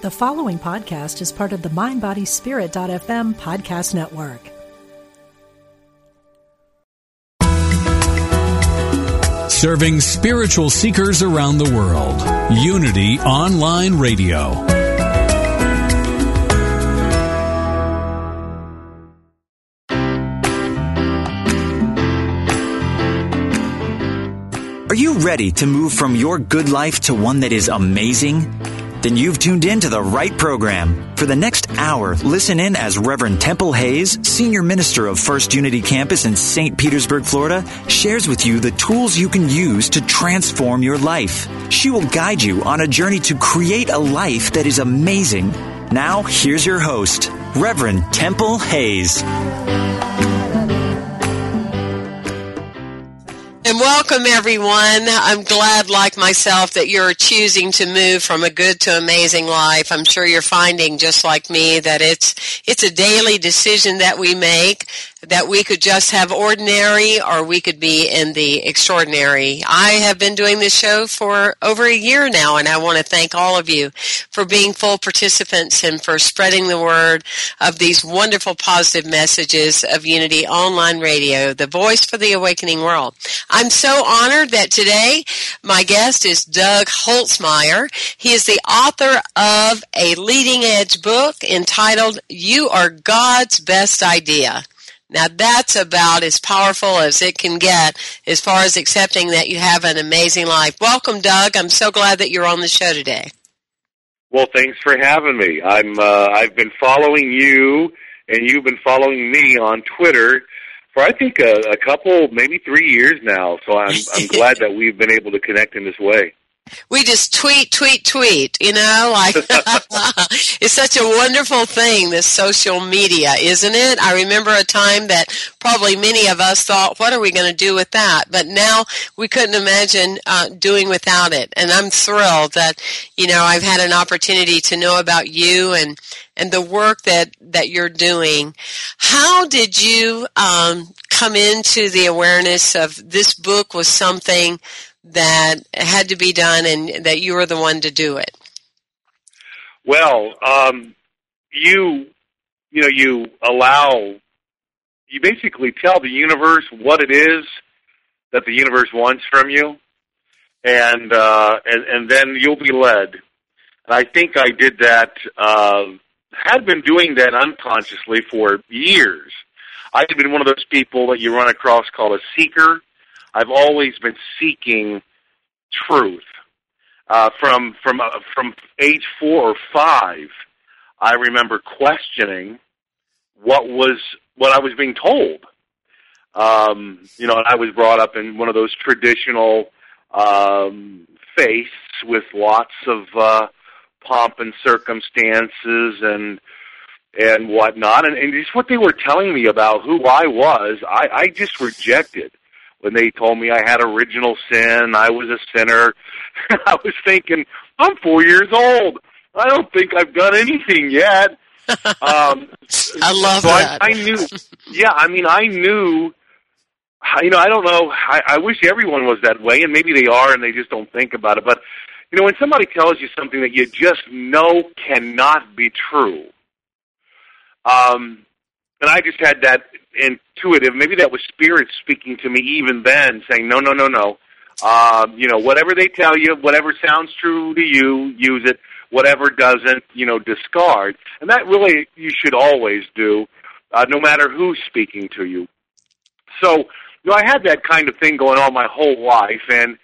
The following podcast is part of the MindBodySpirit.fm podcast network. Serving spiritual seekers around the world. Unity Online Radio. Are you ready to move from your good life to one that is amazing? Then you've tuned in to the right program. For the next hour, listen in as Reverend Temple Hayes, Senior Minister of First Unity Campus in St. Petersburg, Florida, shares with you the tools you can use to transform your life. She will guide you on a journey to create a life that is amazing. Now, here's your host, Reverend Temple Hayes. Welcome everyone. I'm glad, like myself, that you're choosing to move from a good to amazing life. I'm sure you're finding, just like me, that it's, it's a daily decision that we make that we could just have ordinary or we could be in the extraordinary. I have been doing this show for over a year now and I want to thank all of you for being full participants and for spreading the word of these wonderful positive messages of Unity Online Radio, the voice for the awakening world. I'm so honored that today my guest is Doug Holzmeier. He is the author of a leading edge book entitled You Are God's Best Idea. Now that's about as powerful as it can get as far as accepting that you have an amazing life. Welcome, Doug. I'm so glad that you're on the show today. Well, thanks for having me. I'm uh, I've been following you, and you've been following me on Twitter for I think a, a couple, maybe three years now. So I'm I'm glad that we've been able to connect in this way we just tweet, tweet, tweet, you know, like it's such a wonderful thing, this social media, isn't it? I remember a time that probably many of us thought, what are we going to do with that? But now we couldn't imagine uh, doing without it. And I'm thrilled that, you know, I've had an opportunity to know about you and, and the work that, that you're doing. How did you um, come into the awareness of this book was something that had to be done and that you were the one to do it? Well, um, you, you know, you allow, you basically tell the universe what it is that the universe wants from you, and uh, and and then you'll be led. And I think I did that. Uh, had been doing that unconsciously for years. I've been one of those people that you run across called a seeker I've always been seeking truth. Uh, from from uh, from age four or five, I remember questioning what was what I was being told. Um, you know, I was brought up in one of those traditional um, faiths with lots of uh, pomp and circumstances and and whatnot, and, and just what they were telling me about who I was, I, I just rejected when they told me I had original sin, I was a sinner. I was thinking, I'm four years old. I don't think I've done anything yet. Um, I love so that. I, I knew, yeah, I mean, I knew, you know, I don't know, I, I wish everyone was that way, and maybe they are and they just don't think about it, but, you know, when somebody tells you something that you just know cannot be true, um, and I just had that intuitive. Maybe that was spirit speaking to me even then, saying, "No, no, no, no. Um, you know, whatever they tell you, whatever sounds true to you, use it. Whatever doesn't, you know, discard." And that really you should always do, uh, no matter who's speaking to you. So, you know, I had that kind of thing going on my whole life, and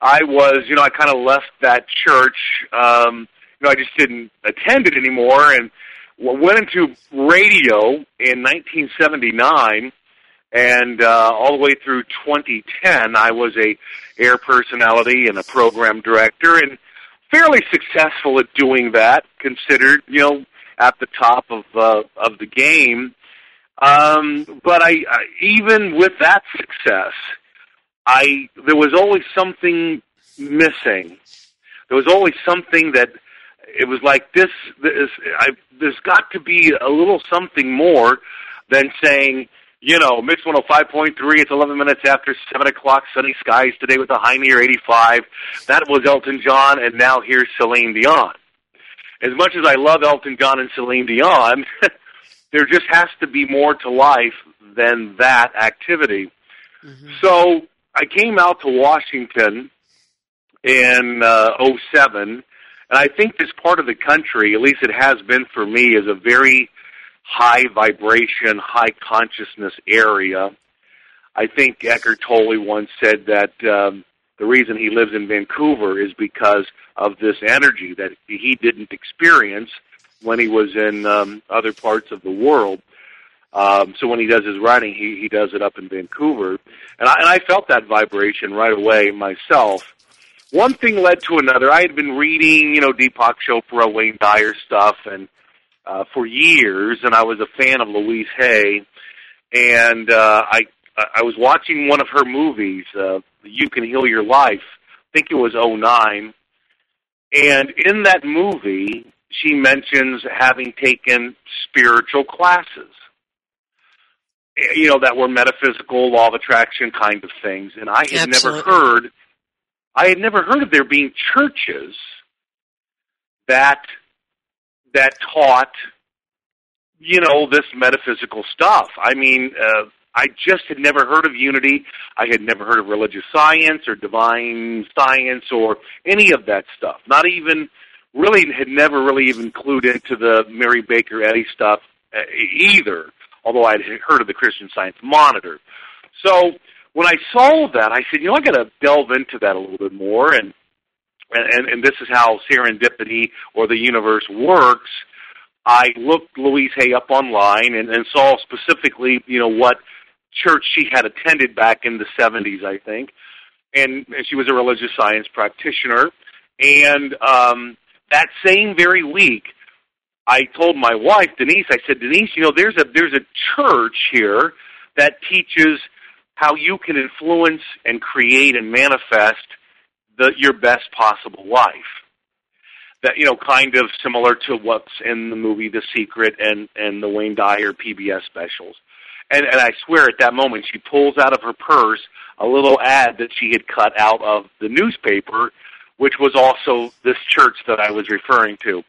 I was, you know, I kind of left that church. Um, you know, I just didn't attend it anymore, and went into radio in 1979 and uh, all the way through 2010 I was a air personality and a program director and fairly successful at doing that considered you know at the top of uh, of the game. Um, but I, I even with that success I there was always something missing. There was always something that it was like this. This I, there's got to be a little something more than saying, you know, Mix 105.3. It's 11 minutes after seven o'clock. Sunny skies today with a high near 85. That was Elton John, and now here's Celine Dion. as much as I love Elton John and Celine Dion, there just has to be more to life than that activity. Mm-hmm. So I came out to Washington in uh, 07, and I think this part of the country, at least it has been for me, is a very high vibration, high consciousness area. I think Eckhart Tolle once said that um, the reason he lives in Vancouver is because of this energy that he didn't experience when he was in um, other parts of the world. Um, so when he does his writing, he, he does it up in Vancouver, and I, and I felt that vibration right away myself. One thing led to another. I had been reading, you know, Deepak Chopra, Wayne Dyer stuff, and uh, for years, and I was a fan of Louise Hay, and uh, I I was watching one of her movies, uh, You Can Heal Your Life. I think it was '09, and in that movie, she mentions having taken spiritual classes you know, that were metaphysical, law of attraction kind of things. And I had Absolutely. never heard, I had never heard of there being churches that that taught, you know, this metaphysical stuff. I mean, uh, I just had never heard of unity. I had never heard of religious science or divine science or any of that stuff. Not even really had never really even clued into the Mary Baker Eddy stuff uh, either although I'd heard of the Christian Science Monitor. So when I saw that, I said, you know, I got to delve into that a little bit more, and and and this is how serendipity or the universe works. I looked Louise Hay up online and, and saw specifically, you know, what church she had attended back in the 70s, I think, and, and she was a religious science practitioner. And um, that same very week, I told my wife Denise, I said, Denise, you know, there's a there's a church here that teaches how you can influence and create and manifest the your best possible life. That you know, kind of similar to what's in the movie The Secret and and the Wayne Dyer PBS specials. And and I swear at that moment she pulls out of her purse a little ad that she had cut out of the newspaper, which was also this church that I was referring to.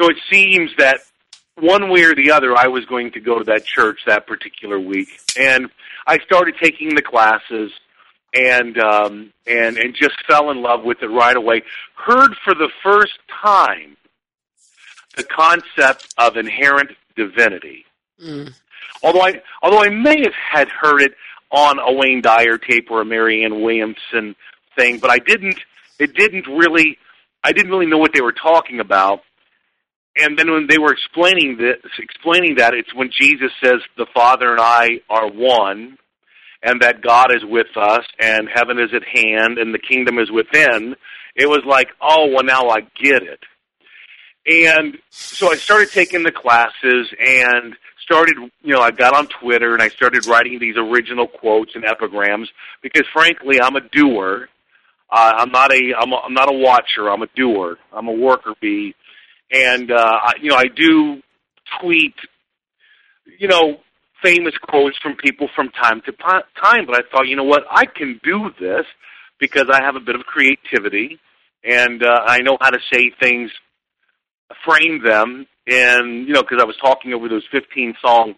So it seems that one way or the other, I was going to go to that church that particular week, and I started taking the classes, and um, and and just fell in love with it right away. Heard for the first time the concept of inherent divinity. Mm. Although I although I may have had heard it on a Wayne Dyer tape or a Marianne Williamson thing, but I didn't. It didn't really. I didn't really know what they were talking about and then when they were explaining this, explaining that it's when Jesus says the Father and I are one, and that God is with us, and heaven is at hand, and the kingdom is within. It was like, oh, well, now I get it. And so I started taking the classes and started, you know, I got on Twitter and I started writing these original quotes and epigrams because, frankly, I'm a doer. Uh, I'm not a I'm, a I'm not a watcher. I'm a doer. I'm a worker bee and uh, you know I do tweet, you know, famous quotes from people from time to time. But I thought, you know what, I can do this because I have a bit of creativity, and uh, I know how to say things, frame them, and you know, because I was talking over those 15 song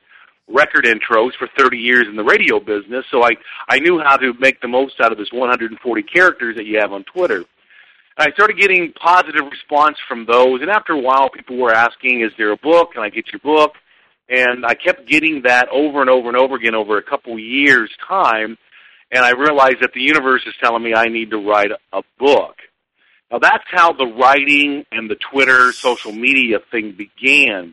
record intros for 30 years in the radio business, so I I knew how to make the most out of this 140 characters that you have on Twitter. I started getting positive response from those, and after a while, people were asking, "Is there a book? Can I get your book?" And I kept getting that over and over and over again over a couple years' time, and I realized that the universe is telling me I need to write a book. Now that's how the writing and the Twitter social media thing began.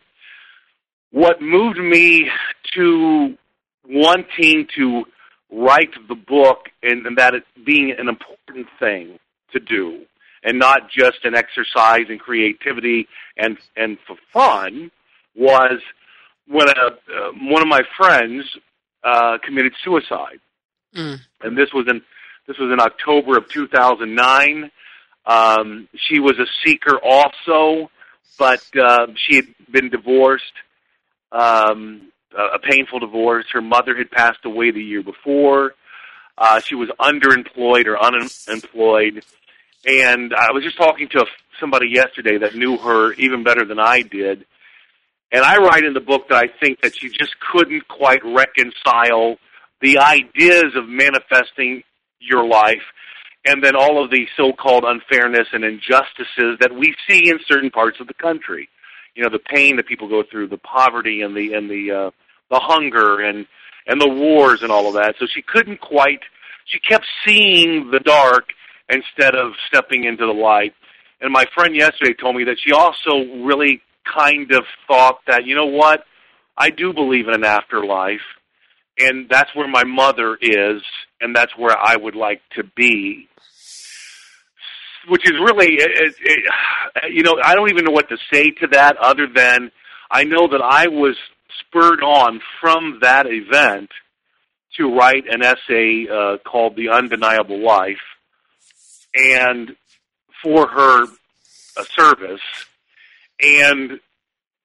What moved me to wanting to write the book and, and that it being an important thing to do and not just an exercise in creativity and and for fun was when a, uh, one of my friends uh, committed suicide, mm. and this was in this was in October of 2009. Um, she was a seeker also, but uh, she had been divorced, um, a painful divorce. Her mother had passed away the year before. Uh, she was underemployed or unemployed and I was just talking to somebody yesterday that knew her even better than I did. And I write in the book that I think that she just couldn't quite reconcile the ideas of manifesting your life and then all of the so-called unfairness and injustices that we see in certain parts of the country. You know, the pain that people go through, the poverty and the and the uh, the hunger and and the wars and all of that. So she couldn't quite. She kept seeing the dark instead of stepping into the light. And my friend yesterday told me that she also really kind of thought that you know what, I do believe in an afterlife, and that's where my mother is, and that's where I would like to be. Which is really, it, it, you know, I don't even know what to say to that other than I know that I was spurred on from that event to write an essay uh, called "The Undeniable Life," and for her uh, service, and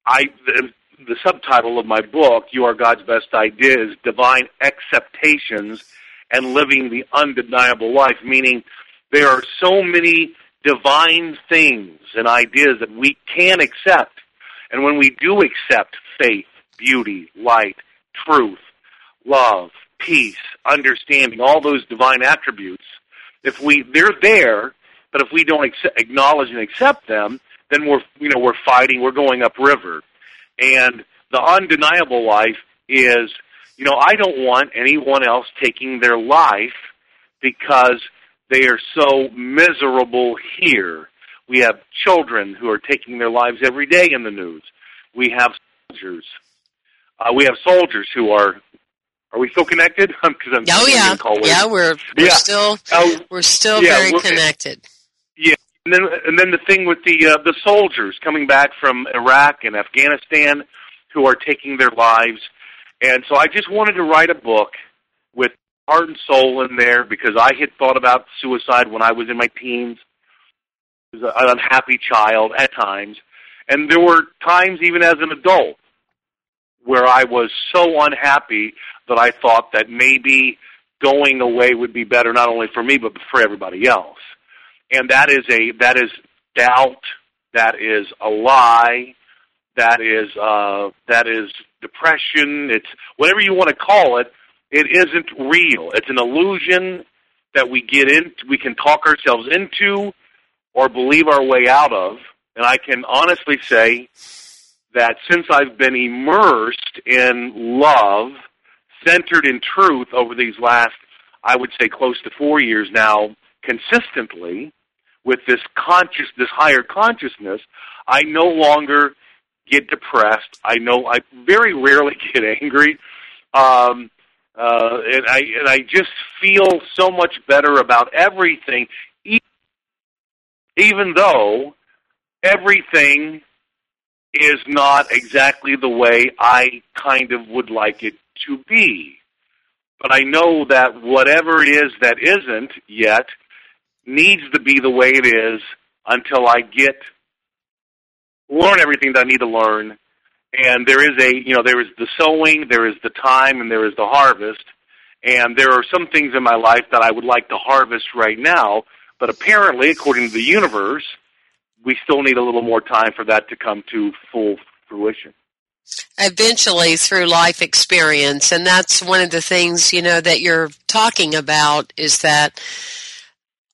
I. The, the subtitle of my book, You Are God's Best Ideas: Divine Acceptations and Living the Undeniable Life, meaning there are so many divine things and ideas that we can accept. And when we do accept faith, beauty, light, truth, love, peace, understanding, all those divine attributes, if we they're there, but if we don't accept, acknowledge and accept them, then we're you know we're fighting, we're going upriver. And the undeniable life is, you know, I don't want anyone else taking their life because they are so miserable here. We have children who are taking their lives every day in the news. We have soldiers. Uh, we have soldiers who are. Are we still connected? Because I'm. Oh yeah, yeah, we're we're yeah. still uh, we're still yeah, very we're, connected. Yeah, and then and then the thing with the uh, the soldiers coming back from Iraq and Afghanistan who are taking their lives, and so I just wanted to write a book with heart and soul in there because I had thought about suicide when I was in my teens. I was an unhappy child at times. And there were times even as an adult where I was so unhappy that I thought that maybe going away would be better not only for me but for everybody else. And that is a that is doubt, that is a lie, that is uh that is depression, it's whatever you want to call it, it isn't real. It's an illusion that we get in, we can talk ourselves into or believe our way out of. And I can honestly say that since I've been immersed in love, centered in truth over these last, I would say close to four years now, consistently, with this conscious, this higher consciousness, I no longer get depressed. I know I very rarely get angry. Um, uh, and I and I just feel so much better about everything, even though everything is not exactly the way I kind of would like it to be. But I know that whatever it is that isn't yet needs to be the way it is until I get learn everything that I need to learn. And there is a you know there is the sowing there is the time and there is the harvest. And there are some things in my life that i would like to harvest right now. But apparently according to the universe we still need a little more time for that to come to full fruition eventually through life experience and that's one of the things you know that you're talking about is that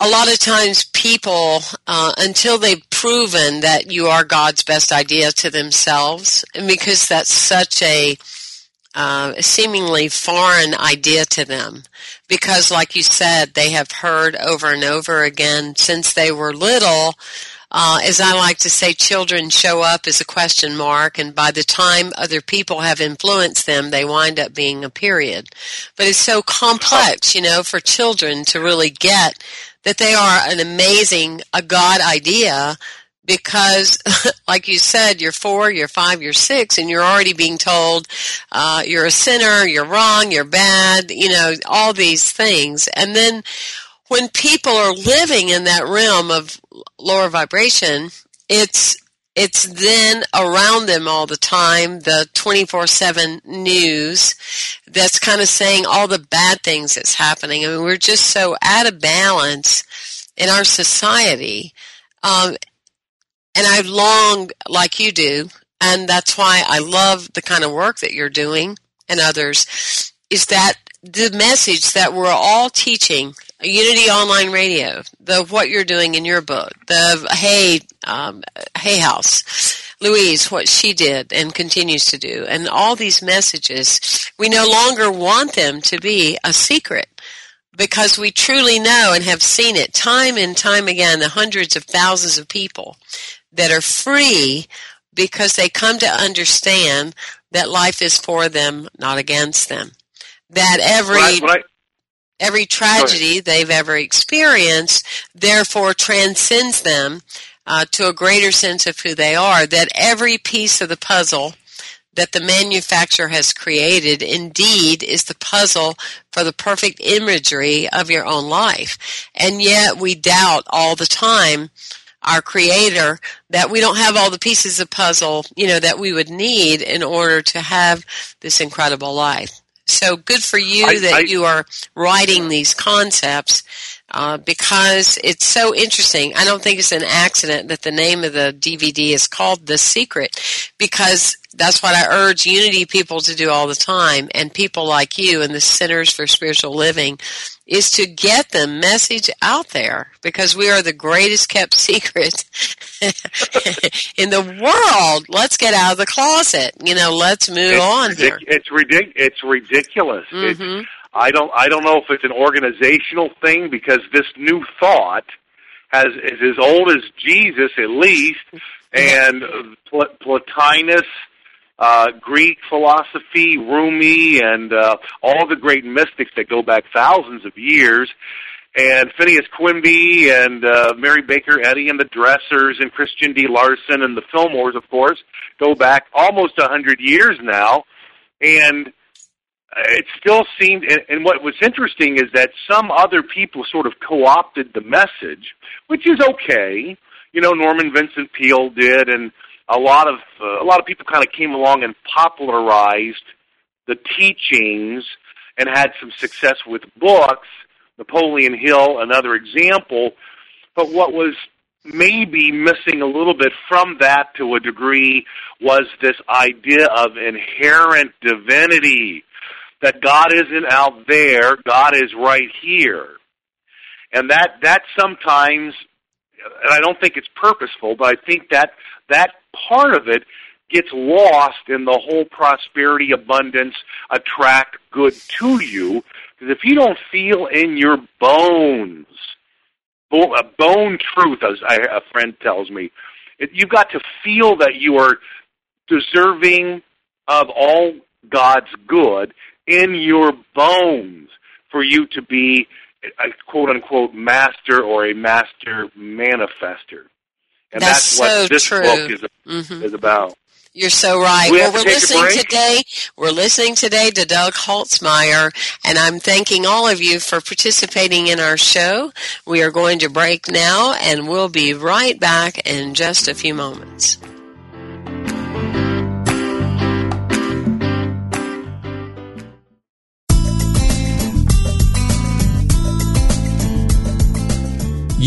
a lot of times people, uh, until they've proven that you are God's best idea to themselves, and because that's such a uh, seemingly foreign idea to them, because like you said, they have heard over and over again since they were little. Uh, as I like to say, children show up as a question mark, and by the time other people have influenced them, they wind up being a period. But it's so complex, you know, for children to really get that they are an amazing, a God idea because, like you said, you're four, you're five, you're six, and you're already being told uh, you're a sinner, you're wrong, you're bad, you know, all these things. And then when people are living in that realm of lower vibration, it's it's then around them all the time, the 24-7 news that's kind of saying all the bad things that's happening. I mean, we're just so out of balance in our society. Um, And I've longed, like you do, and that's why I love the kind of work that you're doing and others, is that the message that we're all teaching Unity Online Radio, the what you're doing in your book, the Hay um, Hay House, Louise, what she did and continues to do, and all these messages, we no longer want them to be a secret because we truly know and have seen it time and time again, the hundreds of thousands of people that are free because they come to understand that life is for them, not against them. That every every tragedy they've ever experienced therefore transcends them uh, to a greater sense of who they are, that every piece of the puzzle that the manufacturer has created indeed is the puzzle for the perfect imagery of your own life. And yet we doubt all the time our creator that we don't have all the pieces of puzzle, you know, that we would need in order to have this incredible life. So good for you I, that I, you are writing these concepts uh, because it's so interesting. I don't think it's an accident that the name of the DVD is called The Secret because that's what I urge Unity people to do all the time and people like you and the Centers for Spiritual Living is to get the message out there because we are the greatest kept secret in the world. Let's get out of the closet. You know, let's move it's on ridic- here. It's, ridic- it's ridiculous. Mm-hmm. It's, I don't I don't know if it's an organizational thing because this new thought has is as old as Jesus at least, and Pl- Plotinus, uh, Greek philosophy, Rumi, and uh, all the great mystics that go back thousands of years. And Phineas Quimby and uh, Mary Baker Eddy and the Dressers and Christian D. Larson and the Fillmores, of course, go back almost a hundred years now. And it still seemed, and, and what was interesting is that some other people sort of co-opted the message, which is okay. You know, Norman Vincent Peale did, and a lot of uh, a lot of people kind of came along and popularized the teachings and had some success with books. Napoleon Hill, another example. But what was maybe missing a little bit from that to a degree was this idea of inherent divinity that God isn't out there, God is right here. And that that sometimes and I don't think it's purposeful, but I think that that part of it gets lost in the whole prosperity, abundance, attract good to you. Because if you don't feel in your bones, a bone truth, as a friend tells me, you've got to feel that you are deserving of all God's good in your bones for you to be a quote unquote master or a master manifester. And that's, that's what so this true. book is, mm-hmm. is about. You're so right. We well, we're to take a listening today. We're listening today to Doug Holzmeier, and I'm thanking all of you for participating in our show. We are going to break now, and we'll be right back in just a few moments.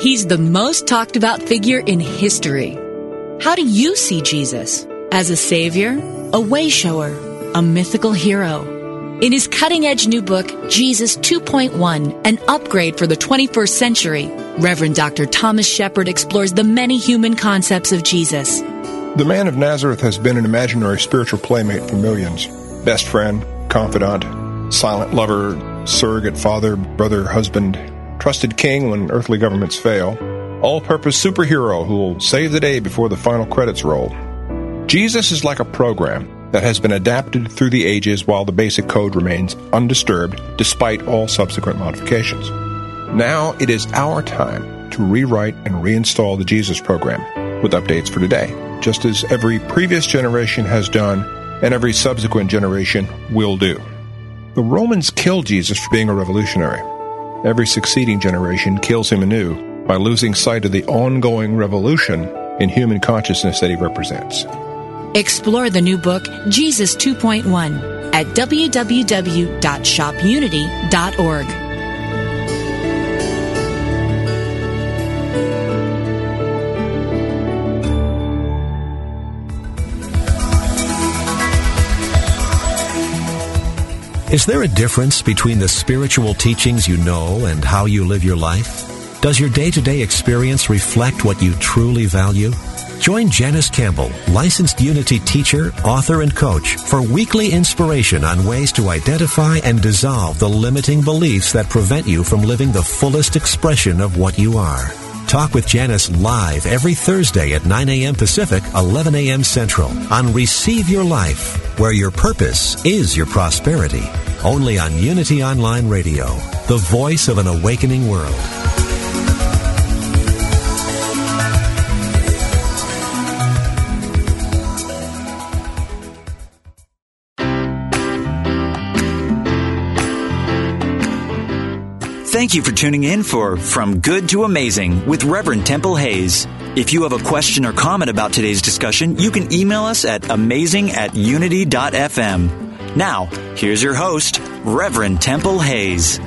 He's the most talked about figure in history. How do you see Jesus? As a savior, a wayshower, a mythical hero? In his cutting edge new book, Jesus 2.1, an upgrade for the 21st century, Reverend Dr. Thomas Shepherd explores the many human concepts of Jesus. The man of Nazareth has been an imaginary spiritual playmate for millions. Best friend, confidant, silent lover, surrogate father, brother, husband, trusted king when earthly governments fail, all purpose superhero who will save the day before the final credits roll. Jesus is like a program that has been adapted through the ages while the basic code remains undisturbed despite all subsequent modifications. Now it is our time to rewrite and reinstall the Jesus program with updates for today, just as every previous generation has done and every subsequent generation will do. The Romans killed Jesus for being a revolutionary. Every succeeding generation kills him anew by losing sight of the ongoing revolution in human consciousness that he represents. Explore the new book, Jesus 2.1, at www.shopunity.org. Is there a difference between the spiritual teachings you know and how you live your life? Does your day to day experience reflect what you truly value? Join Janice Campbell, licensed Unity teacher, author, and coach, for weekly inspiration on ways to identify and dissolve the limiting beliefs that prevent you from living the fullest expression of what you are. Talk with Janice live every Thursday at 9 a.m. Pacific, 11 a.m. Central on Receive Your Life, where your purpose is your prosperity. Only on Unity Online Radio, the voice of an awakening world. Thank you for tuning in for From Good to Amazing with Reverend Temple Hayes. If you have a question or comment about today's discussion, you can email us at amazing at unity.fm. Now, here's your host, Reverend Temple Hayes. To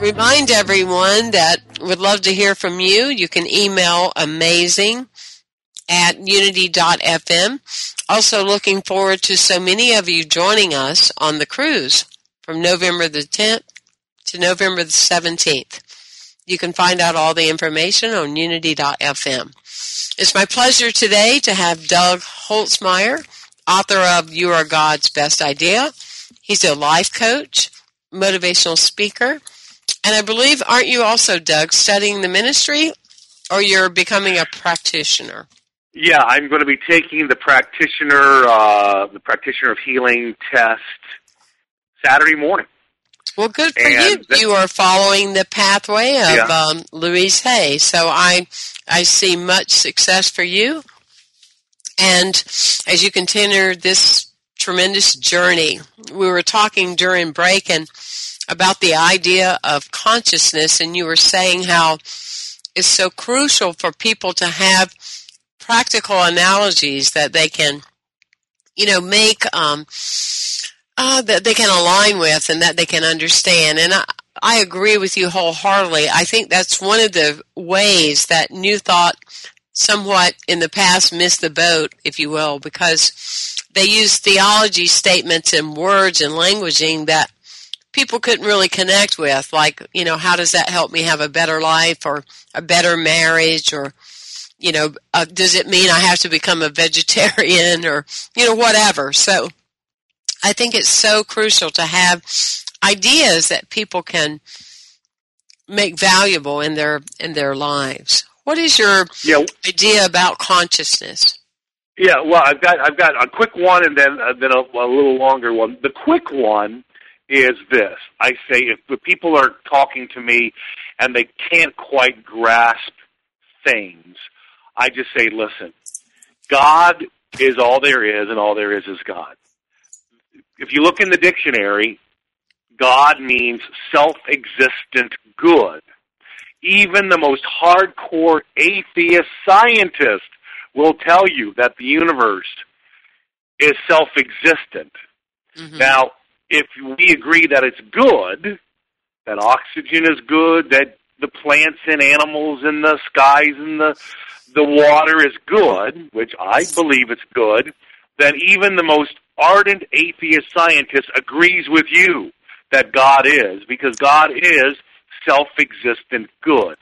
remind everyone that we'd love to hear from you. You can email amazing at unity.fm. Also, looking forward to so many of you joining us on the cruise from November the 10th to November the 17th. You can find out all the information on unity.fm. It's my pleasure today to have Doug Holzmeier, author of You Are God's Best Idea. He's a life coach, motivational speaker, and I believe, aren't you also, Doug, studying the ministry or you're becoming a practitioner? Yeah, I'm going to be taking the practitioner, uh, the practitioner of healing test Saturday morning. Well, good for And you. You are following the pathway of Yeah. um, Louise Hay. So I, I see much success for you. And as you continue this tremendous journey, we were talking during break and about the idea of consciousness, and you were saying how it's so crucial for people to have practical analogies that they can, you know, make um, uh, that they can align with and that they can understand. And I, I agree with you wholeheartedly. I think that's one of the ways that New Thought somewhat in the past missed the boat, if you will, because they used theology statements and words and languaging that people couldn't really connect with. Like, you know, how does that help me have a better life or a better marriage or, you know, uh, does it mean I have to become a vegetarian or, you know, whatever. So I think it's so crucial to have ideas that people can make valuable in their in their lives. What is your Yeah, idea about consciousness? yeah. Well, I've got I've got a quick one and then uh, then a, a little longer one. The quick one is this: I say if the people are talking to me and they can't quite grasp things, I just say, listen, God is all there is, and all there is is God. If you look in the dictionary, God means self-existent good. Even the most hardcore atheist scientist will tell you that the universe is self-existent. Mhm. Now, if we agree that it's good, that oxygen is good, that the plants and animals and the skies and the the water is good, which I believe it's good, then even the most ardent atheist scientist agrees with you that God is, because God is self-existent good.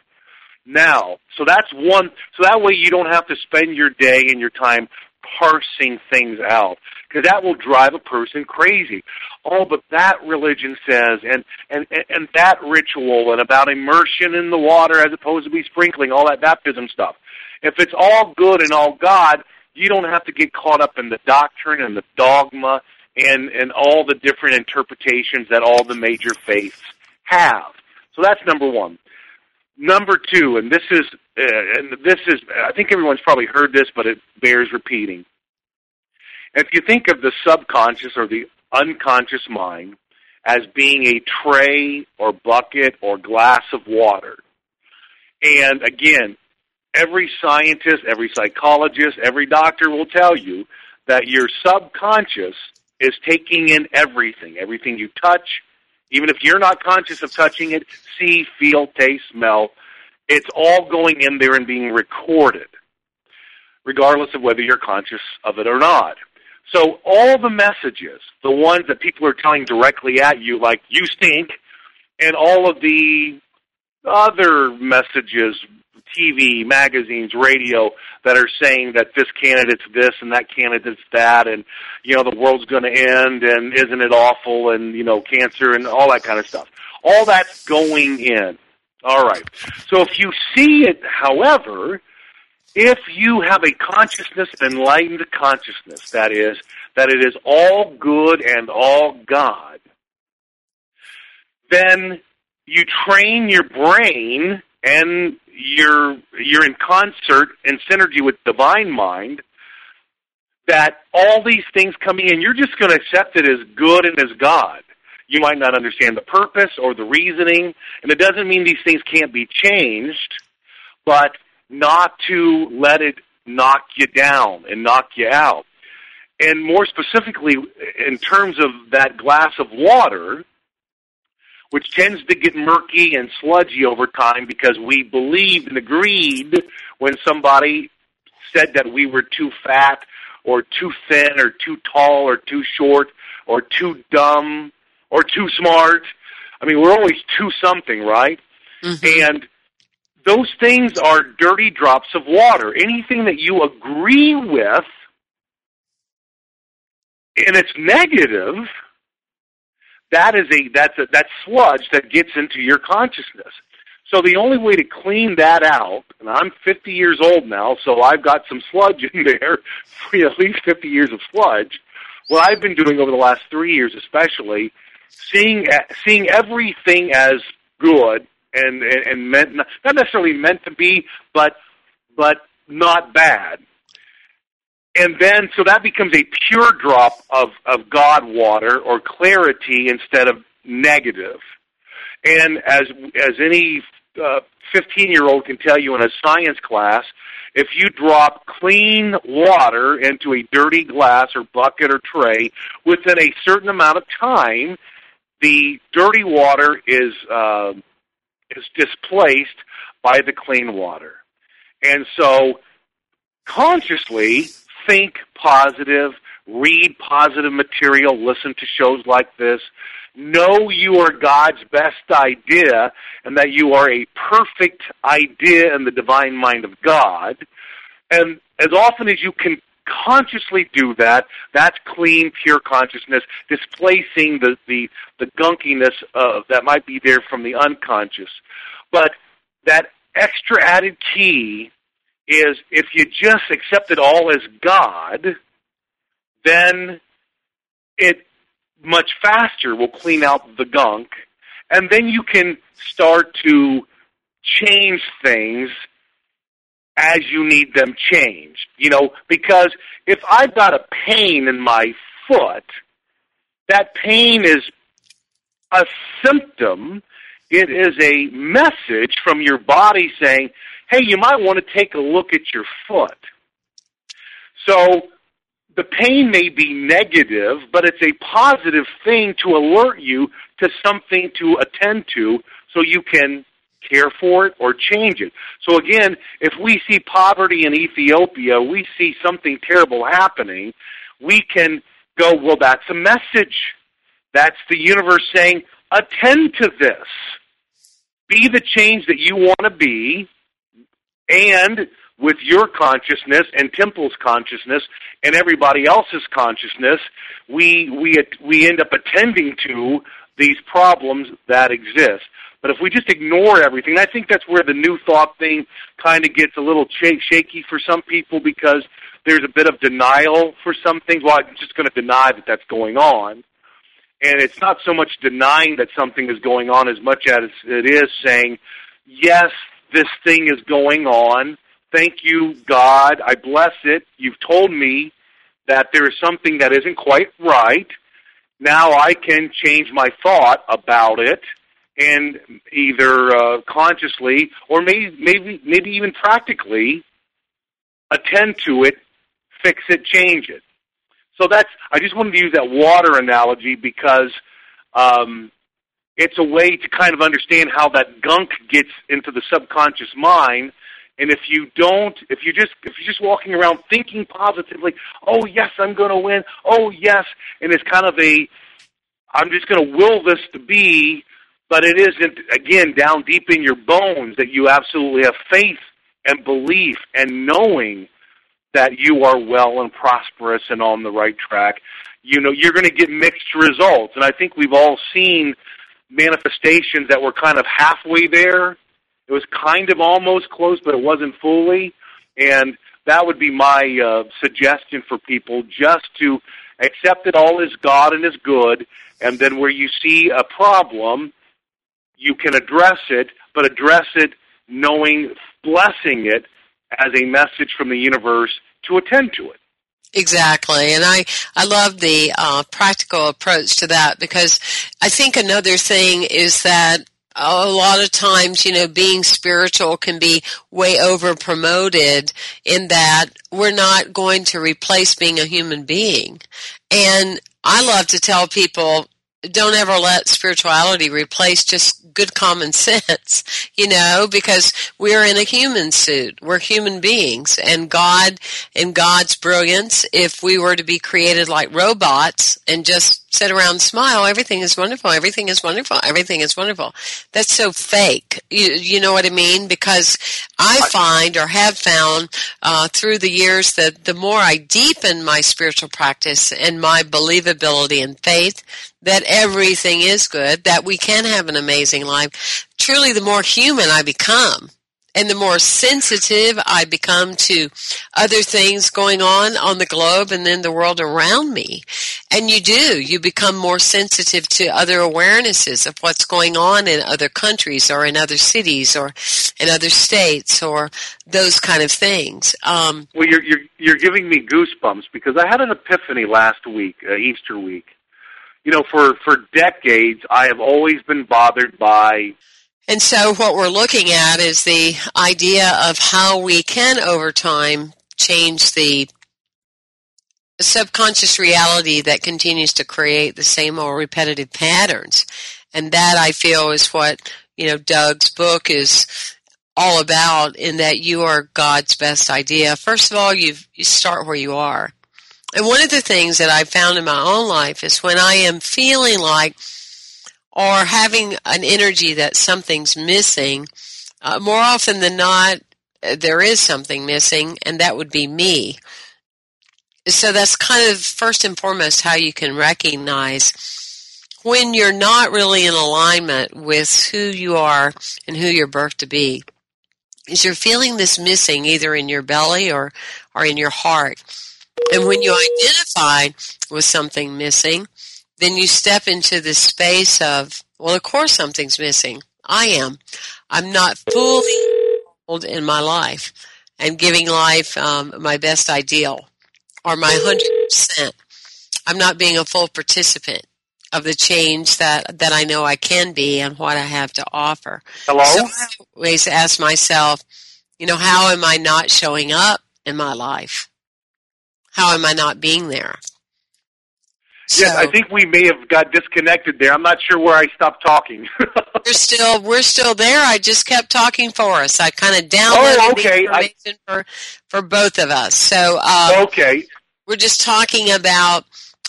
Now, so that's one, so that way you don't have to spend your day and your time parsing things out, because that will drive a person crazy. Oh, but that religion says, and, and- and that ritual, and about immersion in the water as opposed to be sprinkling, all that baptism stuff. If it's all good and all God, you don't have to get caught up in the doctrine and the dogma and and all the different interpretations that all the major faiths have. So that's number one. Number two, and this is uh, and this is I think everyone's probably heard this, but it bears repeating. If you think of the subconscious or the unconscious mind as being a tray or bucket or glass of water, and again, every scientist, every psychologist, every doctor will tell you that your subconscious is taking in everything, everything you touch, even if you're not conscious of touching it, see, feel, taste, smell, it's all going in there and being recorded, regardless of whether you're conscious of it or not. So all the messages, the ones that people are telling directly at you, like you stink, and all of the other messages, TV, magazines, radio, that are saying that this candidate's this and that candidate's that, and you know the world's going to end, and isn't it awful, and you know cancer and all that kind of stuff. All that's going in. All right. So if you see it, however, if you have a consciousness, enlightened consciousness, that is, that it is all good and all God, then you train your brain and you're you're in concert and synergy with divine mind that all these things coming in you're just going to accept it as good and as god. You might not understand the purpose or the reasoning and it doesn't mean these things can't be changed but not to let it knock you down and knock you out. And more specifically in terms of that glass of water which tends to get murky and sludgy over time because we believed and agreed when somebody said that we were too fat or too thin or too tall or too short or too dumb or too smart. I mean, we're always too something, right? Mm-hmm. And those things are dirty drops of water. Anything that you agree with and it's negative, that is a that's a that sludge that gets into your consciousness. So the only way to clean that out, and I'm 50 years old now, so I've got some sludge in there, at least 50 years of sludge. What I've been doing over the last three years, especially, seeing seeing everything as good and and, and meant not necessarily meant to be, but but not bad and then so that becomes a pure drop of of God water or clarity instead of negative. And as as any fifteen uh, year old can tell you in a science class, if you drop clean water into a dirty glass or bucket or tray within a certain amount of time, the dirty water is uh, is displaced by the clean water. And so consciously think positive, read positive material, listen to shows like this, know you are God's best idea and that you are a perfect idea in the divine mind of God. And as often as you can consciously do that, that's clean, pure consciousness, displacing the, the, the gunkiness of, that might be there from the unconscious. But that extra added key is if you just accept it all as God, then it much faster will clean out the gunk, and then you can start to change things as you need them changed. You know, because if I've got a pain in my foot, that pain is a symptom. It is a message from your body saying, hey, you might want to take a look at your foot. So the pain may be negative, but it's a positive thing to alert you to something to attend to so you can care for it or change it. So again, if we see poverty in Ethiopia, we see something terrible happening, we can go, well, that's a message. That's the universe saying, attend to this. Be the change that you want to be and with your consciousness and Temple's consciousness and everybody else's consciousness, we we we end up attending to these problems that exist. But if we just ignore everything, I think that's where the new thought thing kind of gets a little shaky for some people because there's a bit of denial for some things. Well, I'm just going to deny that that's going on. And it's not so much denying that something is going on as much as it is saying, yes, this thing is going on. Thank you, God. I bless it. You've told me that there is something that isn't quite right. Now I can change my thought about it and either uh, consciously or maybe maybe maybe even practically attend to it, fix it, change it. So that's I just wanted to use that water analogy because um, it's a way to kind of understand how that gunk gets into the subconscious mind. And if you don't, if you just if you're just walking around thinking positively, oh yes, I'm going to win. Oh yes, and it's kind of a I'm just going to will this to be, but it isn't again down deep in your bones that you absolutely have faith and belief and knowing that you are well and prosperous and on the right track, you know, you're going to get mixed results. And I think we've all seen manifestations that were kind of halfway there. It was kind of almost close, but it wasn't fully. And that would be my uh, suggestion for people just to accept that all is God and is good. And then where you see a problem, you can address it, but address it knowing, blessing it as a message from the universe to attend to it. Exactly, and I I love the uh, practical approach to that because I think another thing is that a lot of times, you know, being spiritual can be way over promoted in that we're not going to replace being a human being. And I love to tell people don't ever let spirituality replace just good common sense, you know, because we're in a human suit. We're human beings. And God, in God's brilliance, if we were to be created like robots and just sit around smile, everything is wonderful, everything is wonderful, everything is wonderful. That's so fake. You, you know what I mean? Because I find or have found uh, through the years that the more I deepen my spiritual practice and my believability and faith, that everything is good, that we can have an amazing life, truly the more human I become and the more sensitive I become to other things going on on the globe and then the world around me. And you do, you become more sensitive to other awarenesses of what's going on in other countries or in other cities or in other states or those kind of things. Um, well, you're, you're, you're giving me goosebumps because I had an epiphany last week, uh, Easter week. You know, for, for decades, I have always been bothered by and so what we're looking at is the idea of how we can over time change the subconscious reality that continues to create the same old repetitive patterns. And that I feel is what, you know, Doug's book is all about in that you are God's best idea. First of all, you you start where you are. And one of the things that I've found in my own life is when I am feeling like or having an energy that something's missing, uh, more often than not, uh, there is something missing, and that would be me. So that's kind of first and foremost how you can recognize when you're not really in alignment with who you are and who you're birthed to be. Is you're feeling this missing either in your belly or, or in your heart. And when you identify with something missing, then you step into the space of, well, of course something's missing. I am. I'm not fully involved in my life and giving life um, my best ideal or my 100%. I'm not being a full participant of the change that, that I know I can be and what I have to offer. Hello? So I always ask myself, you know, how am I not showing up in my life? How am I not being there? Yes, I think we may have got disconnected there. I'm not sure where I stopped talking. we're still we're still there. I just kept talking for us. I kind of downloaded oh, okay. the information I... for for both of us. So um, okay, we're just talking about.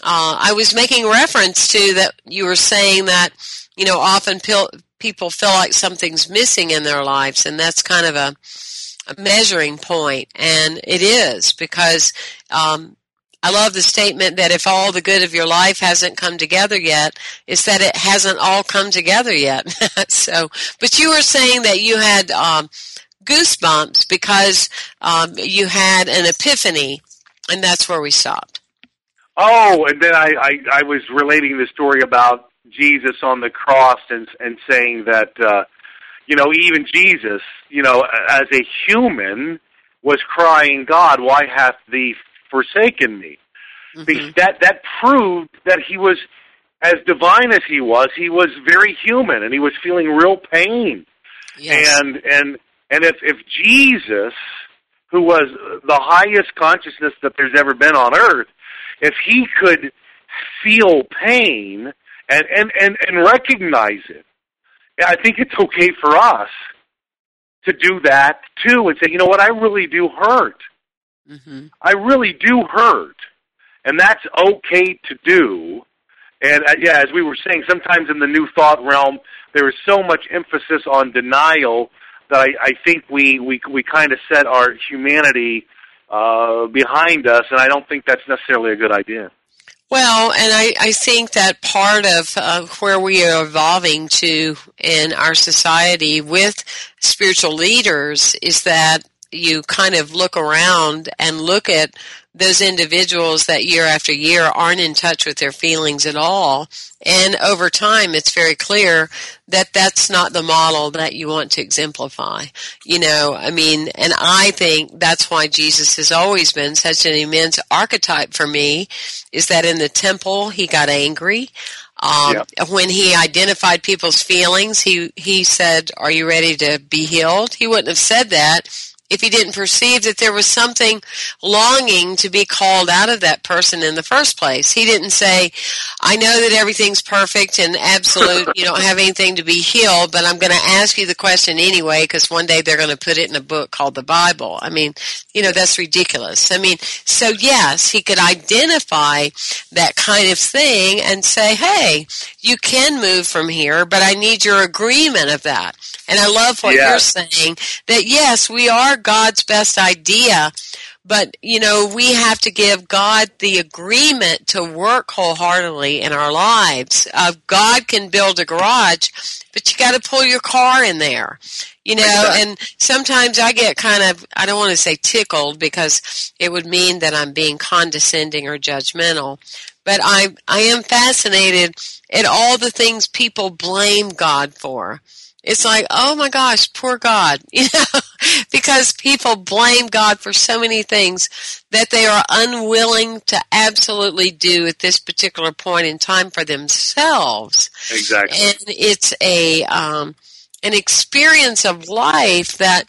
Uh, I was making reference to that. You were saying that you know often pil- people feel like something's missing in their lives, and that's kind of a, a measuring point, and it is because um, I love the statement that if all the good of your life hasn't come together yet, it's that it hasn't all come together yet. so, but you were saying that you had um, goosebumps because um, you had an epiphany And that's where we stopped. Oh, and then I, I, I was relating the story about Jesus on the cross and and saying that uh, you know even Jesus, you know, as a human, was crying, "God, why hath thee forsaken me?" Mm-hmm. That that proved that he was as divine as he was, he was very human, and he was feeling real pain. Yes. And and and if if Jesus, who was the highest consciousness that there's ever been on earth, if he could feel pain and and and, and recognize it, I think it's okay for us to do that too and say, you know what, I really do hurt. Mm-hmm. I really do hurt, and that's okay to do. And uh, yeah, as we were saying, sometimes in the new thought realm, there is so much emphasis on denial that I, I think we we we kind of set our humanity uh, behind us, and I don't think that's necessarily a good idea. Well, and I, I think that part of uh, where we are evolving to in our society with spiritual leaders is that you kind of look around and look at those individuals that year after year aren't in touch with their feelings at all. And over time, it's very clear that that's not the model that you want to exemplify. You know, I mean, and I think that's why Jesus has always been such an immense archetype for me, is that in the temple, he got angry. Um, Yep. When he identified people's feelings, he, he said, are you ready to be healed? He wouldn't have said that if he didn't perceive that there was something longing to be called out of that person in the first place. He didn't say, I know that everything's perfect and absolute, you don't have anything to be healed, but I'm going to ask you the question anyway because one day they're going to put it in a book called the Bible. I mean, you know, that's ridiculous. I mean, so yes, he could identify that kind of thing and say, hey, you can move from here, but I need your agreement of that. And I love what Yeah. you're saying that yes, we are God's best idea, but you know, we have to give God the agreement to work wholeheartedly in our lives. Uh, God can build a garage, but you got to pull your car in there. You know, Exactly. and sometimes I get kind of, I don't want to say tickled because it would mean that I'm being condescending or judgmental, but I, I am fascinated at all the things people blame God for. It's like, oh my gosh, poor God, you know, because people blame God for so many things that they are unwilling to absolutely do at this particular point in time for themselves. Exactly. And it's a, um, an experience of life that,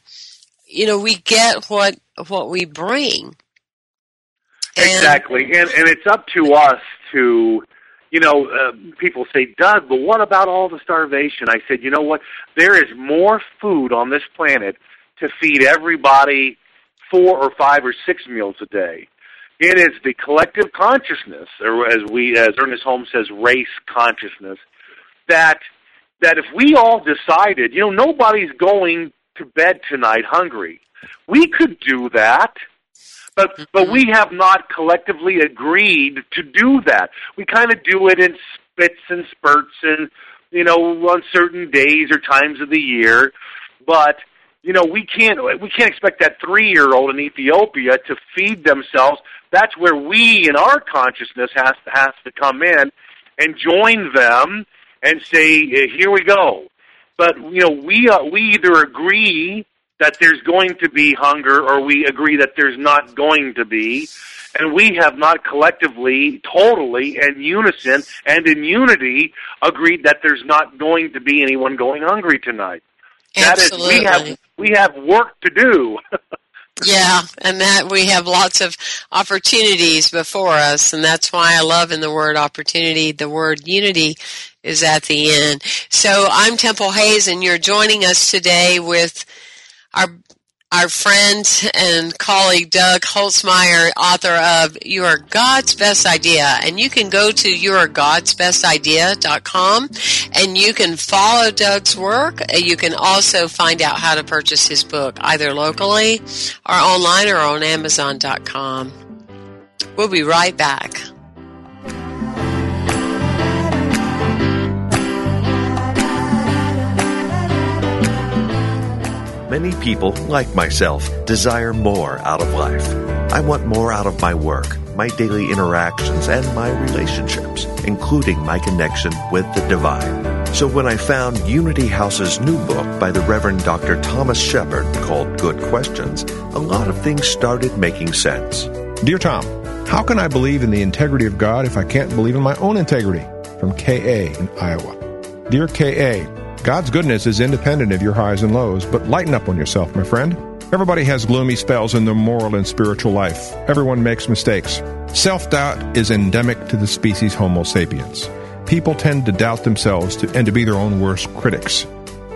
you know, we get what, what we bring. And- Exactly, and and it's up to us to, you know, uh, people say, Doug, but what about all the starvation? I said, you know what? There is more food on this planet to feed everybody four or five or six meals a day. It is the collective consciousness, or as we, as Ernest Holmes says, race consciousness, that that if we all decided, you know, nobody's going to bed tonight hungry, we could do that. But but we have not collectively agreed to do that. We kind of do it in spits and spurts and you know on certain days or times of the year. But you know we can't we can't expect that three year old in Ethiopia to feed themselves. That's where we in our consciousness has to has to come in and join them and say here we go. But you know we uh, we either agree that there's going to be hunger or we agree that there's not going to be. And we have not collectively, totally, in unison and in unity agreed that there's not going to be anyone going hungry tonight. That is, Absolutely. we have we have work to do. Yeah, and that we have lots of opportunities before us, and that's why I love in the word opportunity, the word unity is at the end. So I'm Temple Hayes, and you're joining us today with our our friend and colleague Doug Holzmeier, author of Your God's Best Idea. And you can go to yourgodsbestidea.com and you can follow Doug's work. You can also find out how to purchase his book either locally or online or on Amazon.com. We'll be right back. Many people, like myself, desire more out of life. I want more out of my work, my daily interactions, and my relationships, including my connection with the divine. So when I found Unity House's new book by the Reverend Dr. Thomas Shepherd called Good Questions, a lot of things started making sense. Dear Tom, how can I believe in the integrity of God if I can't believe in my own integrity? From KA in Iowa. Dear KA, God's goodness is independent of your highs and lows, but lighten up on yourself, my friend. Everybody has gloomy spells in their moral and spiritual life. Everyone makes mistakes. Self doubt is endemic to the species Homo sapiens. People tend to doubt themselves to, and to be their own worst critics.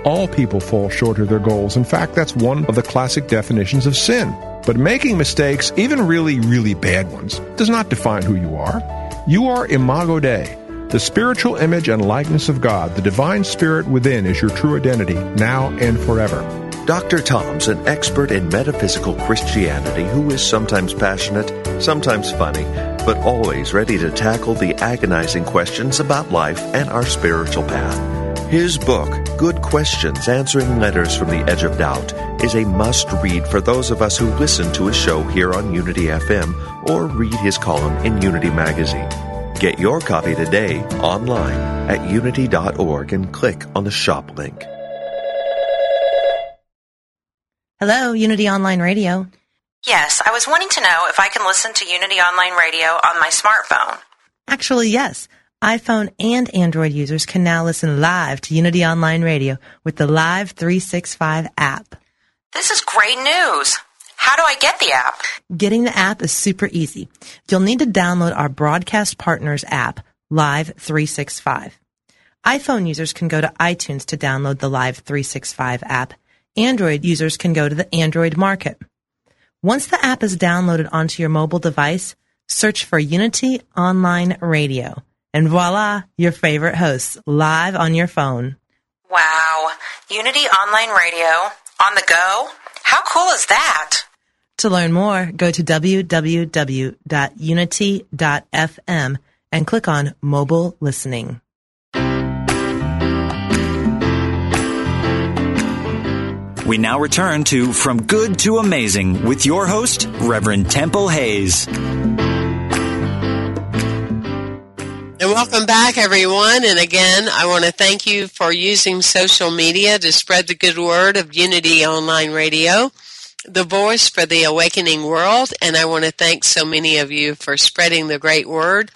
All people fall short of their goals. In fact, that's one of the classic definitions of sin. But making mistakes, even really, really bad ones, does not define who you are. You are Imago Dei, the spiritual image and likeness of God, the divine spirit within is your true identity, now and forever. Dr. Tom's an expert in metaphysical Christianity who is sometimes passionate, sometimes funny, but always ready to tackle the agonizing questions about life and our spiritual path. His book, Good Questions Answering Letters from the Edge of Doubt, is a must read for those of us who listen to his show here on Unity FM or read his column in Unity Magazine. Get your copy today online at unity.org and click on the shop link. Hello, Unity Online Radio. Yes, I was wanting to know if I can listen to Unity Online Radio on my smartphone. Actually, yes. iPhone and Android users can now listen live to Unity Online Radio with the Live 365 app. This is great news. How do I get the app? Getting the app is super easy. You'll need to download our broadcast partners app, Live 365. iPhone users can go to iTunes to download the Live 365 app. Android users can go to the Android Market. Once the app is downloaded onto your mobile device, search for Unity Online Radio. And voila, your favorite hosts live on your phone. Wow. Unity Online Radio on the go? How cool is that? To learn more, go to www.unity.fm and click on mobile listening. We now return to From Good to Amazing with your host, Reverend Temple Hayes. And welcome back, everyone. And again, I want to thank you for using social media to spread the good word of Unity Online Radio, the voice for the awakening world. And I want to thank so many of you for spreading the great word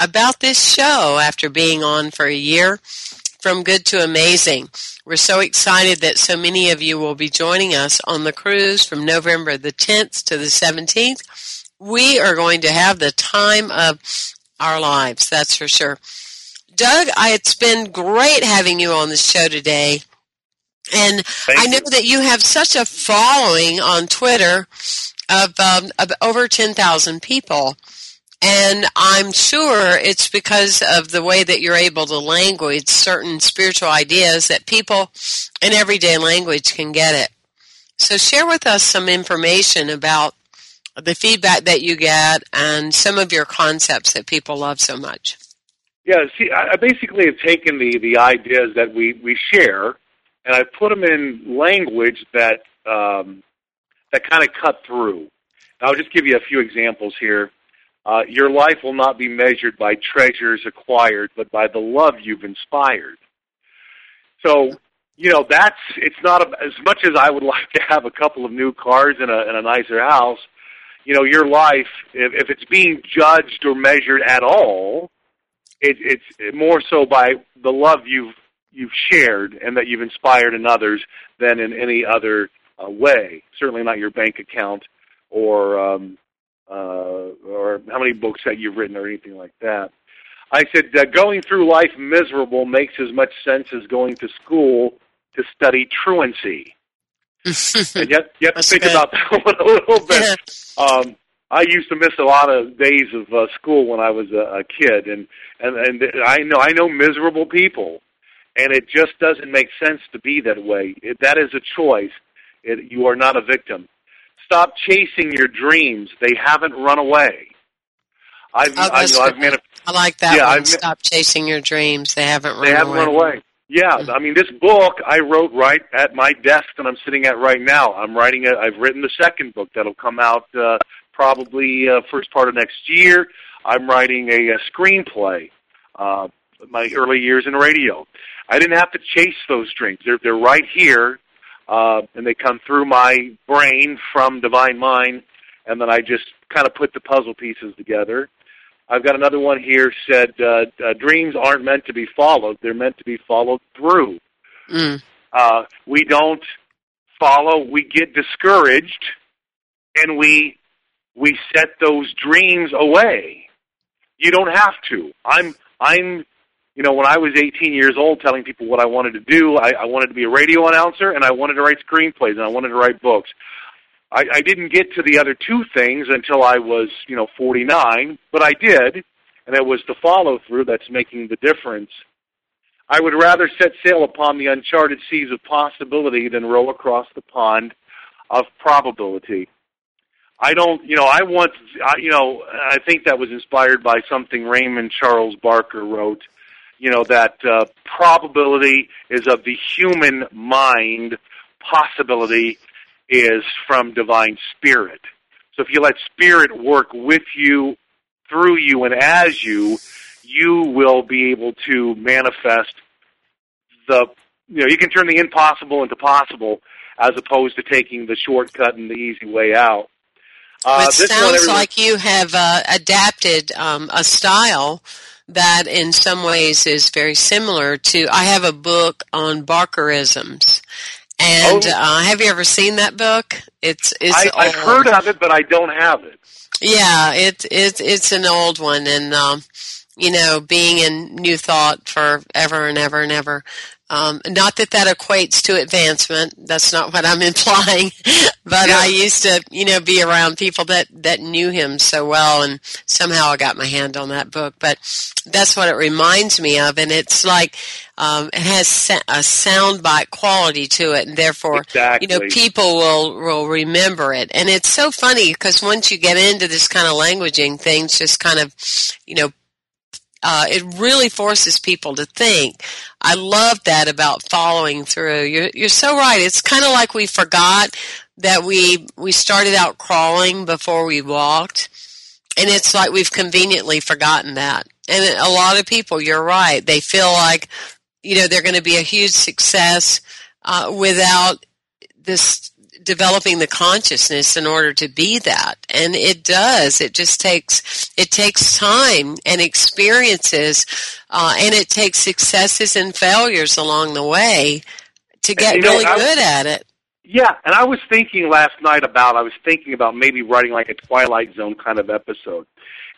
about this show after being on for a year. From good to amazing. We're so excited that so many of you will be joining us on the cruise from November the 10th to the 17th. We are going to have the time of our lives, that's for sure. Doug, it's been great having you on the show today. And Thank I know you. that you have such a following on Twitter of, um, of over 10,000 people. And I'm sure it's because of the way that you're able to language certain spiritual ideas that people in everyday language can get it. So share with us some information about the feedback that you get and some of your concepts that people love so much. Yeah, see, I I basically have taken the, the ideas that we, we share, and I put them in language that um, that kind of cut through. I'll just give you a few examples here. Uh, your life will not be measured by treasures acquired, but by the love you've inspired. So, you know, that's it's not a, as much as I would like to have a couple of new cars and a, and a nicer house. You know, your life, if, if it's being judged or measured at all, it, it's more so by the love you've you've shared and that you've inspired in others than in any other uh, way. Certainly not your bank account or um, uh, or how many books that you've written or anything like that. I said uh, going through life miserable makes as much sense as going to school to study truancy. and yet, you have to think good. about that one a little bit. Um, I used to miss a lot of days of uh, school when I was a, a kid, and and and I know I know miserable people, and it just doesn't make sense to be that way. It, that is a choice. It, you are not a victim. Stop chasing your dreams. They haven't run away. I've Oh, I, you know, I've manif- I like that Yeah, one. I've- Stop chasing your dreams. They haven't run they haven't away. run away. Yeah, I mean, this book I wrote right at my desk that I'm sitting at right now. I'm writing. A, I've written the second book that'll come out uh, probably uh, first part of next year. I'm writing a, a screenplay. Uh, my early years in radio, I didn't have to chase those dreams. They're they're right here, uh, and they come through my brain from Divine Mind, and then I just kind of put the puzzle pieces together I've got another one here said uh, uh, dreams aren't meant to be followed; they're meant to be followed through. Mm. Uh, we don't follow; we get discouraged, and we we set those dreams away. You don't have to. I'm I'm you know when I was 18 years old, telling people what I wanted to do. I, I wanted to be a radio announcer, and I wanted to write screenplays, and I wanted to write books. I, I didn't get to the other two things until I was, you know, 49, but I did, and it was the follow through that's making the difference. I would rather set sail upon the uncharted seas of possibility than row across the pond of probability. I don't, you know, I want, I, you know, I think that was inspired by something Raymond Charles Barker wrote, you know, that uh, probability is of the human mind, possibility is from divine spirit. So if you let spirit work with you, through you, and as you, you will be able to manifest the, you know, you can turn the impossible into possible as opposed to taking the shortcut and the easy way out. Uh, it sounds like you have uh, adapted um, a style that in some ways is very similar to I have a book on Barkerisms and oh. uh, have you ever seen that book? It's it's. I, I've heard of it, but I don't have it. Yeah, it's it's it's an old one, and um, you know, being in New Thought forever and ever and ever, um, not that that equates to advancement. That's not what I'm implying. but yeah. I used to, you know, be around people that, that knew him so well and somehow I got my hand on that book. But that's what it reminds me of. And it's like, um, it has a soundbite quality to it. And therefore, exactly. you know, people will, will remember it. And it's so funny because once you get into this kind of languaging, things just kind of, you know, uh, it really forces people to think. I love that about following through. You're, you're so right. It's kind of like we forgot that we we started out crawling before we walked, and it's like we've conveniently forgotten that. And a lot of people, you're right. They feel like you know they're going to be a huge success uh, without this developing the consciousness in order to be that. And it does. It just takes it takes time and experiences uh, and it takes successes and failures along the way to get really know, good at it. Yeah and i was thinking last night about i was thinking about maybe writing like a twilight zone kind of episode.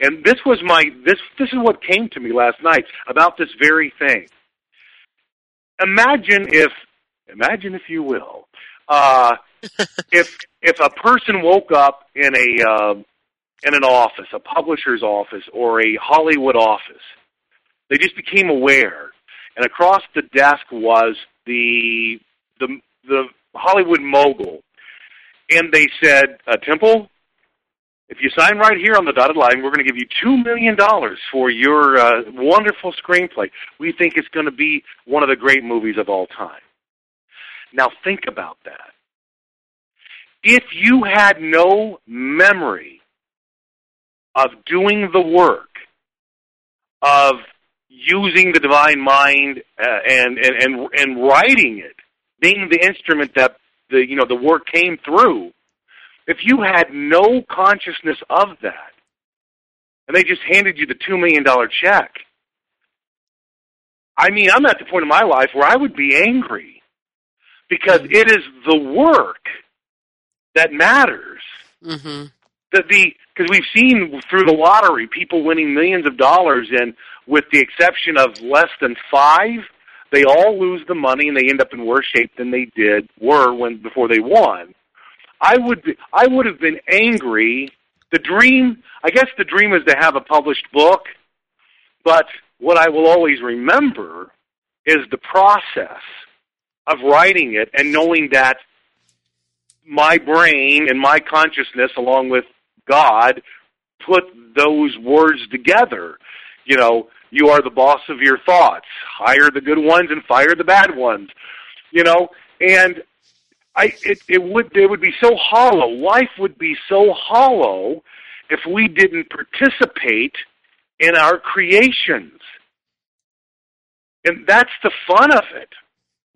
And this was my this this is what came to me last night about this very thing. Imagine if imagine if you will uh, if if a person woke up in a uh, in an office, a publisher's office or a Hollywood office, they just became aware, and across the desk was the the the Hollywood mogul, and they said, uh, "Temple, if you sign right here on the dotted line, we're going to give you two million dollars for your uh, wonderful screenplay. We think it's going to be one of the great movies of all time." Now think about that if you had no memory of doing the work of using the divine mind uh, and, and and and writing it, being the instrument that the you know the work came through, if you had no consciousness of that, and they just handed you the two million dollar check, I mean, I'm at the point in my life where I would be angry because it is the work that matters. Mm-hmm. The the because we've seen through the lottery people winning millions of dollars, and with the exception of less than five, they all lose the money and they end up in worse shape than they did were when before they won. I would be, I would have been angry. The dream, I guess, the dream is to have a published book, but what I will always remember is the process of writing it and knowing that my brain and my consciousness, along with God, put those words together. You know, you are the boss of your thoughts. Hire the good ones and fire the bad ones. You know, and I it, it would it would be so hollow. Life would be so hollow if we didn't participate in our creations. And that's the fun of it.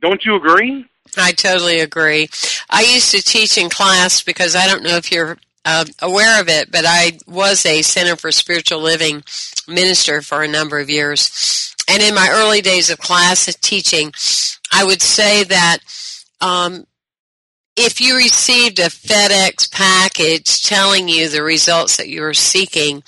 Don't you agree? I totally agree. I used to teach in class because I don't know if you're uh, aware of it, but I was a Center for Spiritual Living minister for a number of years. And in my early days of class teaching, I would say that um, if you received a FedEx package telling you the results that you were seeking,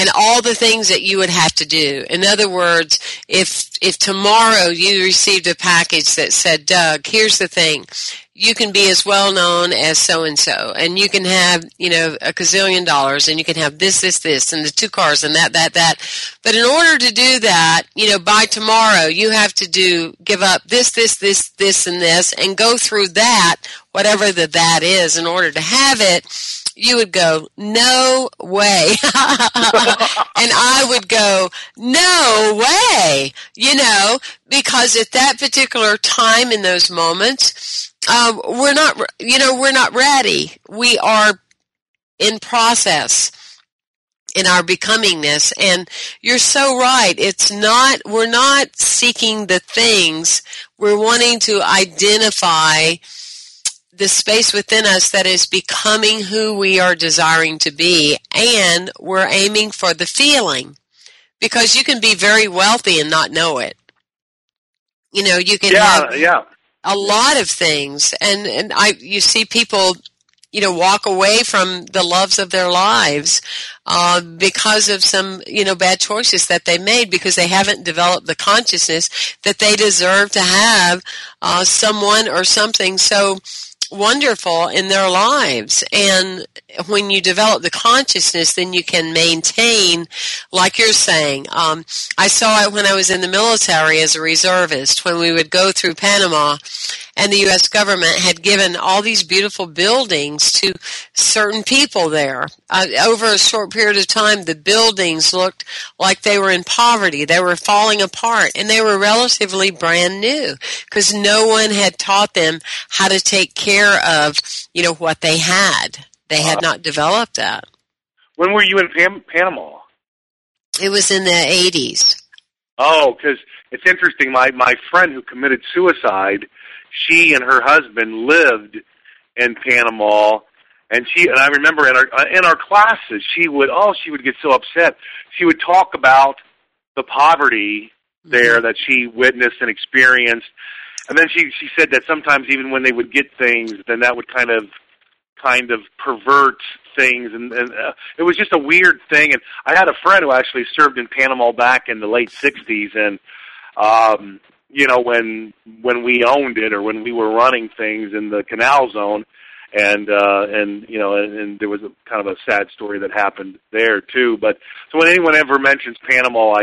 and all the things that you would have to do. In other words, if if tomorrow you received a package that said, Doug, here's the thing. You can be as well known as so and so, and you can have, you know, a gazillion dollars, and you can have this, this, this, and the two cars, and that, that, that. But in order to do that, you know, by tomorrow, you have to do, give up this, this, this, this, and this, and go through that, whatever the that is, in order to have it you would go, no way. and I would go, no way, you know, because at that particular time in those moments, um, we're not, you know, we're not ready. We are in process in our becomingness. And you're so right. It's not, we're not seeking the things. We're wanting to identify the space within us that is becoming who we are desiring to be, and we're aiming for the feeling. Because you can be very wealthy and not know it. You know, you can yeah, have yeah. a lot of things, and and I you see people you know walk away from the loves of their lives uh, because of some you know bad choices that they made because they haven't developed the consciousness that they deserve to have uh, someone or something so wonderful in their lives. And when you develop the consciousness, then you can maintain, like you're saying. Um, I saw it when I was in the military as a reservist, when we would go through Panama and the U.S. government had given all these beautiful buildings to certain people there. Uh, over a short period of time, the buildings looked like they were in poverty. They were falling apart, and they were relatively brand new because no one had taught them how to take care of, you know, what they had. They had not developed that. When were you in Pam- Panama? It was in the 80s. Oh, because it's interesting. My my friend who committed suicide she and her husband lived in Panama, and she and I remember in our uh, in our classes, she would oh she would get so upset. She would talk about the poverty there mm-hmm. that she witnessed and experienced, and then she she said that sometimes even when they would get things, then that would kind of kind of pervert things and, and uh, it was just a weird thing and I had a friend who actually served in Panama back in the late 60s and um you know when when we owned it or when we were running things in the canal zone. And uh and you know and, and there was a kind of a sad story that happened there too. But so when anyone ever mentions panama i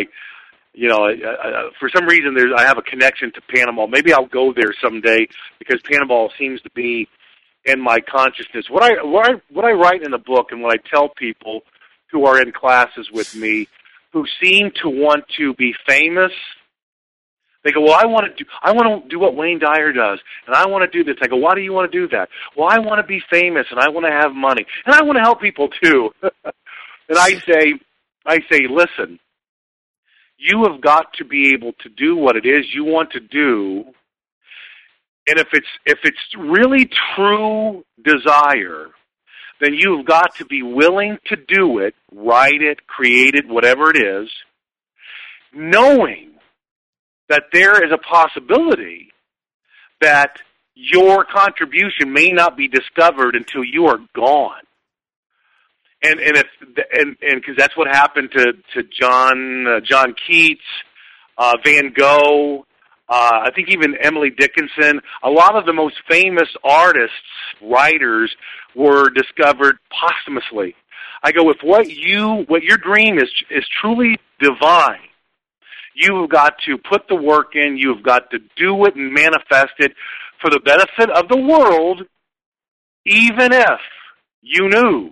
you know I, I, for some reason there's i have a connection to panama. Maybe i'll go there someday because panama seems to be in my consciousness. What i what i what i write in the book and what i tell people who are in classes with me who seem to want to be famous they go, well, I want to do, I want to do what Wayne Dyer does, and I want to do this. I go, why do you want to do that? Well, I want to be famous, and I want to have money, and I want to help people too. and I say, I say, listen, you have got to be able to do what it is you want to do, and if it's if it's really true desire, then you've got to be willing to do it, write it, create it, whatever it is, knowing that there is a possibility that your contribution may not be discovered until you are gone. And and if and and because that's what happened to to John uh, John Keats, uh, Van Gogh, uh, I think even Emily Dickinson. A lot of the most famous artists, writers, were discovered posthumously. I go if what you what your dream is is truly divine, You've got to put the work in. You've got to do it and manifest it for the benefit of the world, even if you knew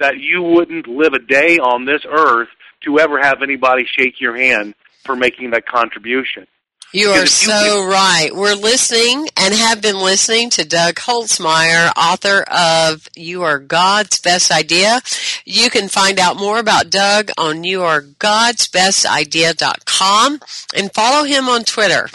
that you wouldn't live a day on this earth to ever have anybody shake your hand for making that contribution. You are so right. We're listening and have been listening to Doug Holzmeier, author of You Are God's Best Idea. You can find out more about Doug on youaregodsbestidea.com and follow him on Twitter.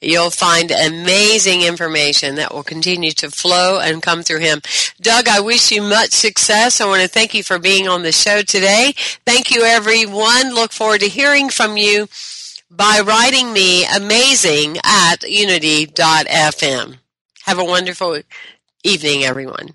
You'll find amazing information that will continue to flow and come through him. Doug, I wish you much success. I want to thank you for being on the show today. Thank you everyone. Look forward to hearing from you by writing me amazing at unity.fm. Have a wonderful evening, everyone.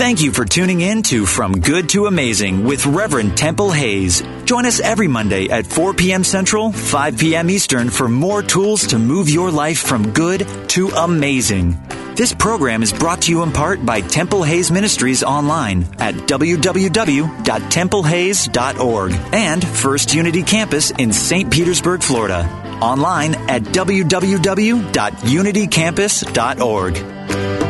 Thank you for tuning in to From Good to Amazing with Reverend Temple Hayes. Join us every Monday at 4 p.m. Central, 5 p.m. Eastern for more tools to move your life from good to amazing. This program is brought to you in part by Temple Hayes Ministries online at www.templehayes.org and First Unity Campus in St. Petersburg, Florida. Online at www.unitycampus.org.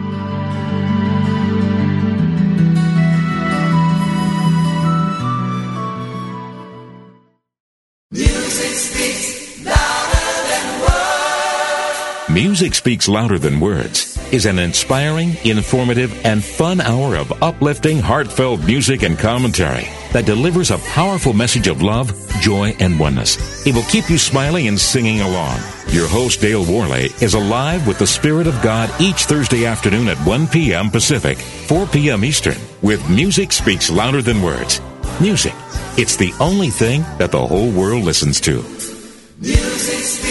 Music Speaks Louder Than Words is an inspiring, informative, and fun hour of uplifting, heartfelt music and commentary that delivers a powerful message of love, joy, and oneness. It will keep you smiling and singing along. Your host, Dale Worley, is alive with the Spirit of God each Thursday afternoon at 1 p.m. Pacific, 4 p.m. Eastern, with Music Speaks Louder Than Words. Music. It's the only thing that the whole world listens to. Music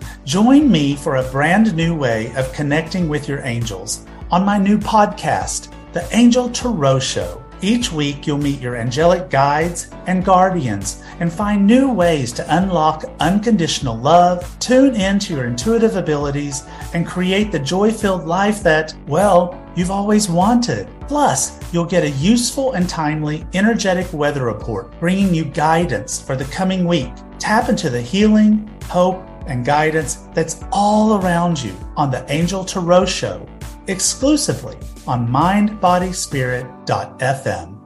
Join me for a brand new way of connecting with your angels on my new podcast, The Angel Tarot Show. Each week, you'll meet your angelic guides and guardians and find new ways to unlock unconditional love, tune into your intuitive abilities, and create the joy filled life that, well, you've always wanted. Plus, you'll get a useful and timely energetic weather report bringing you guidance for the coming week. Tap into the healing, hope, and guidance that's all around you on the Angel Tarot Show exclusively on mindbodyspirit.fm.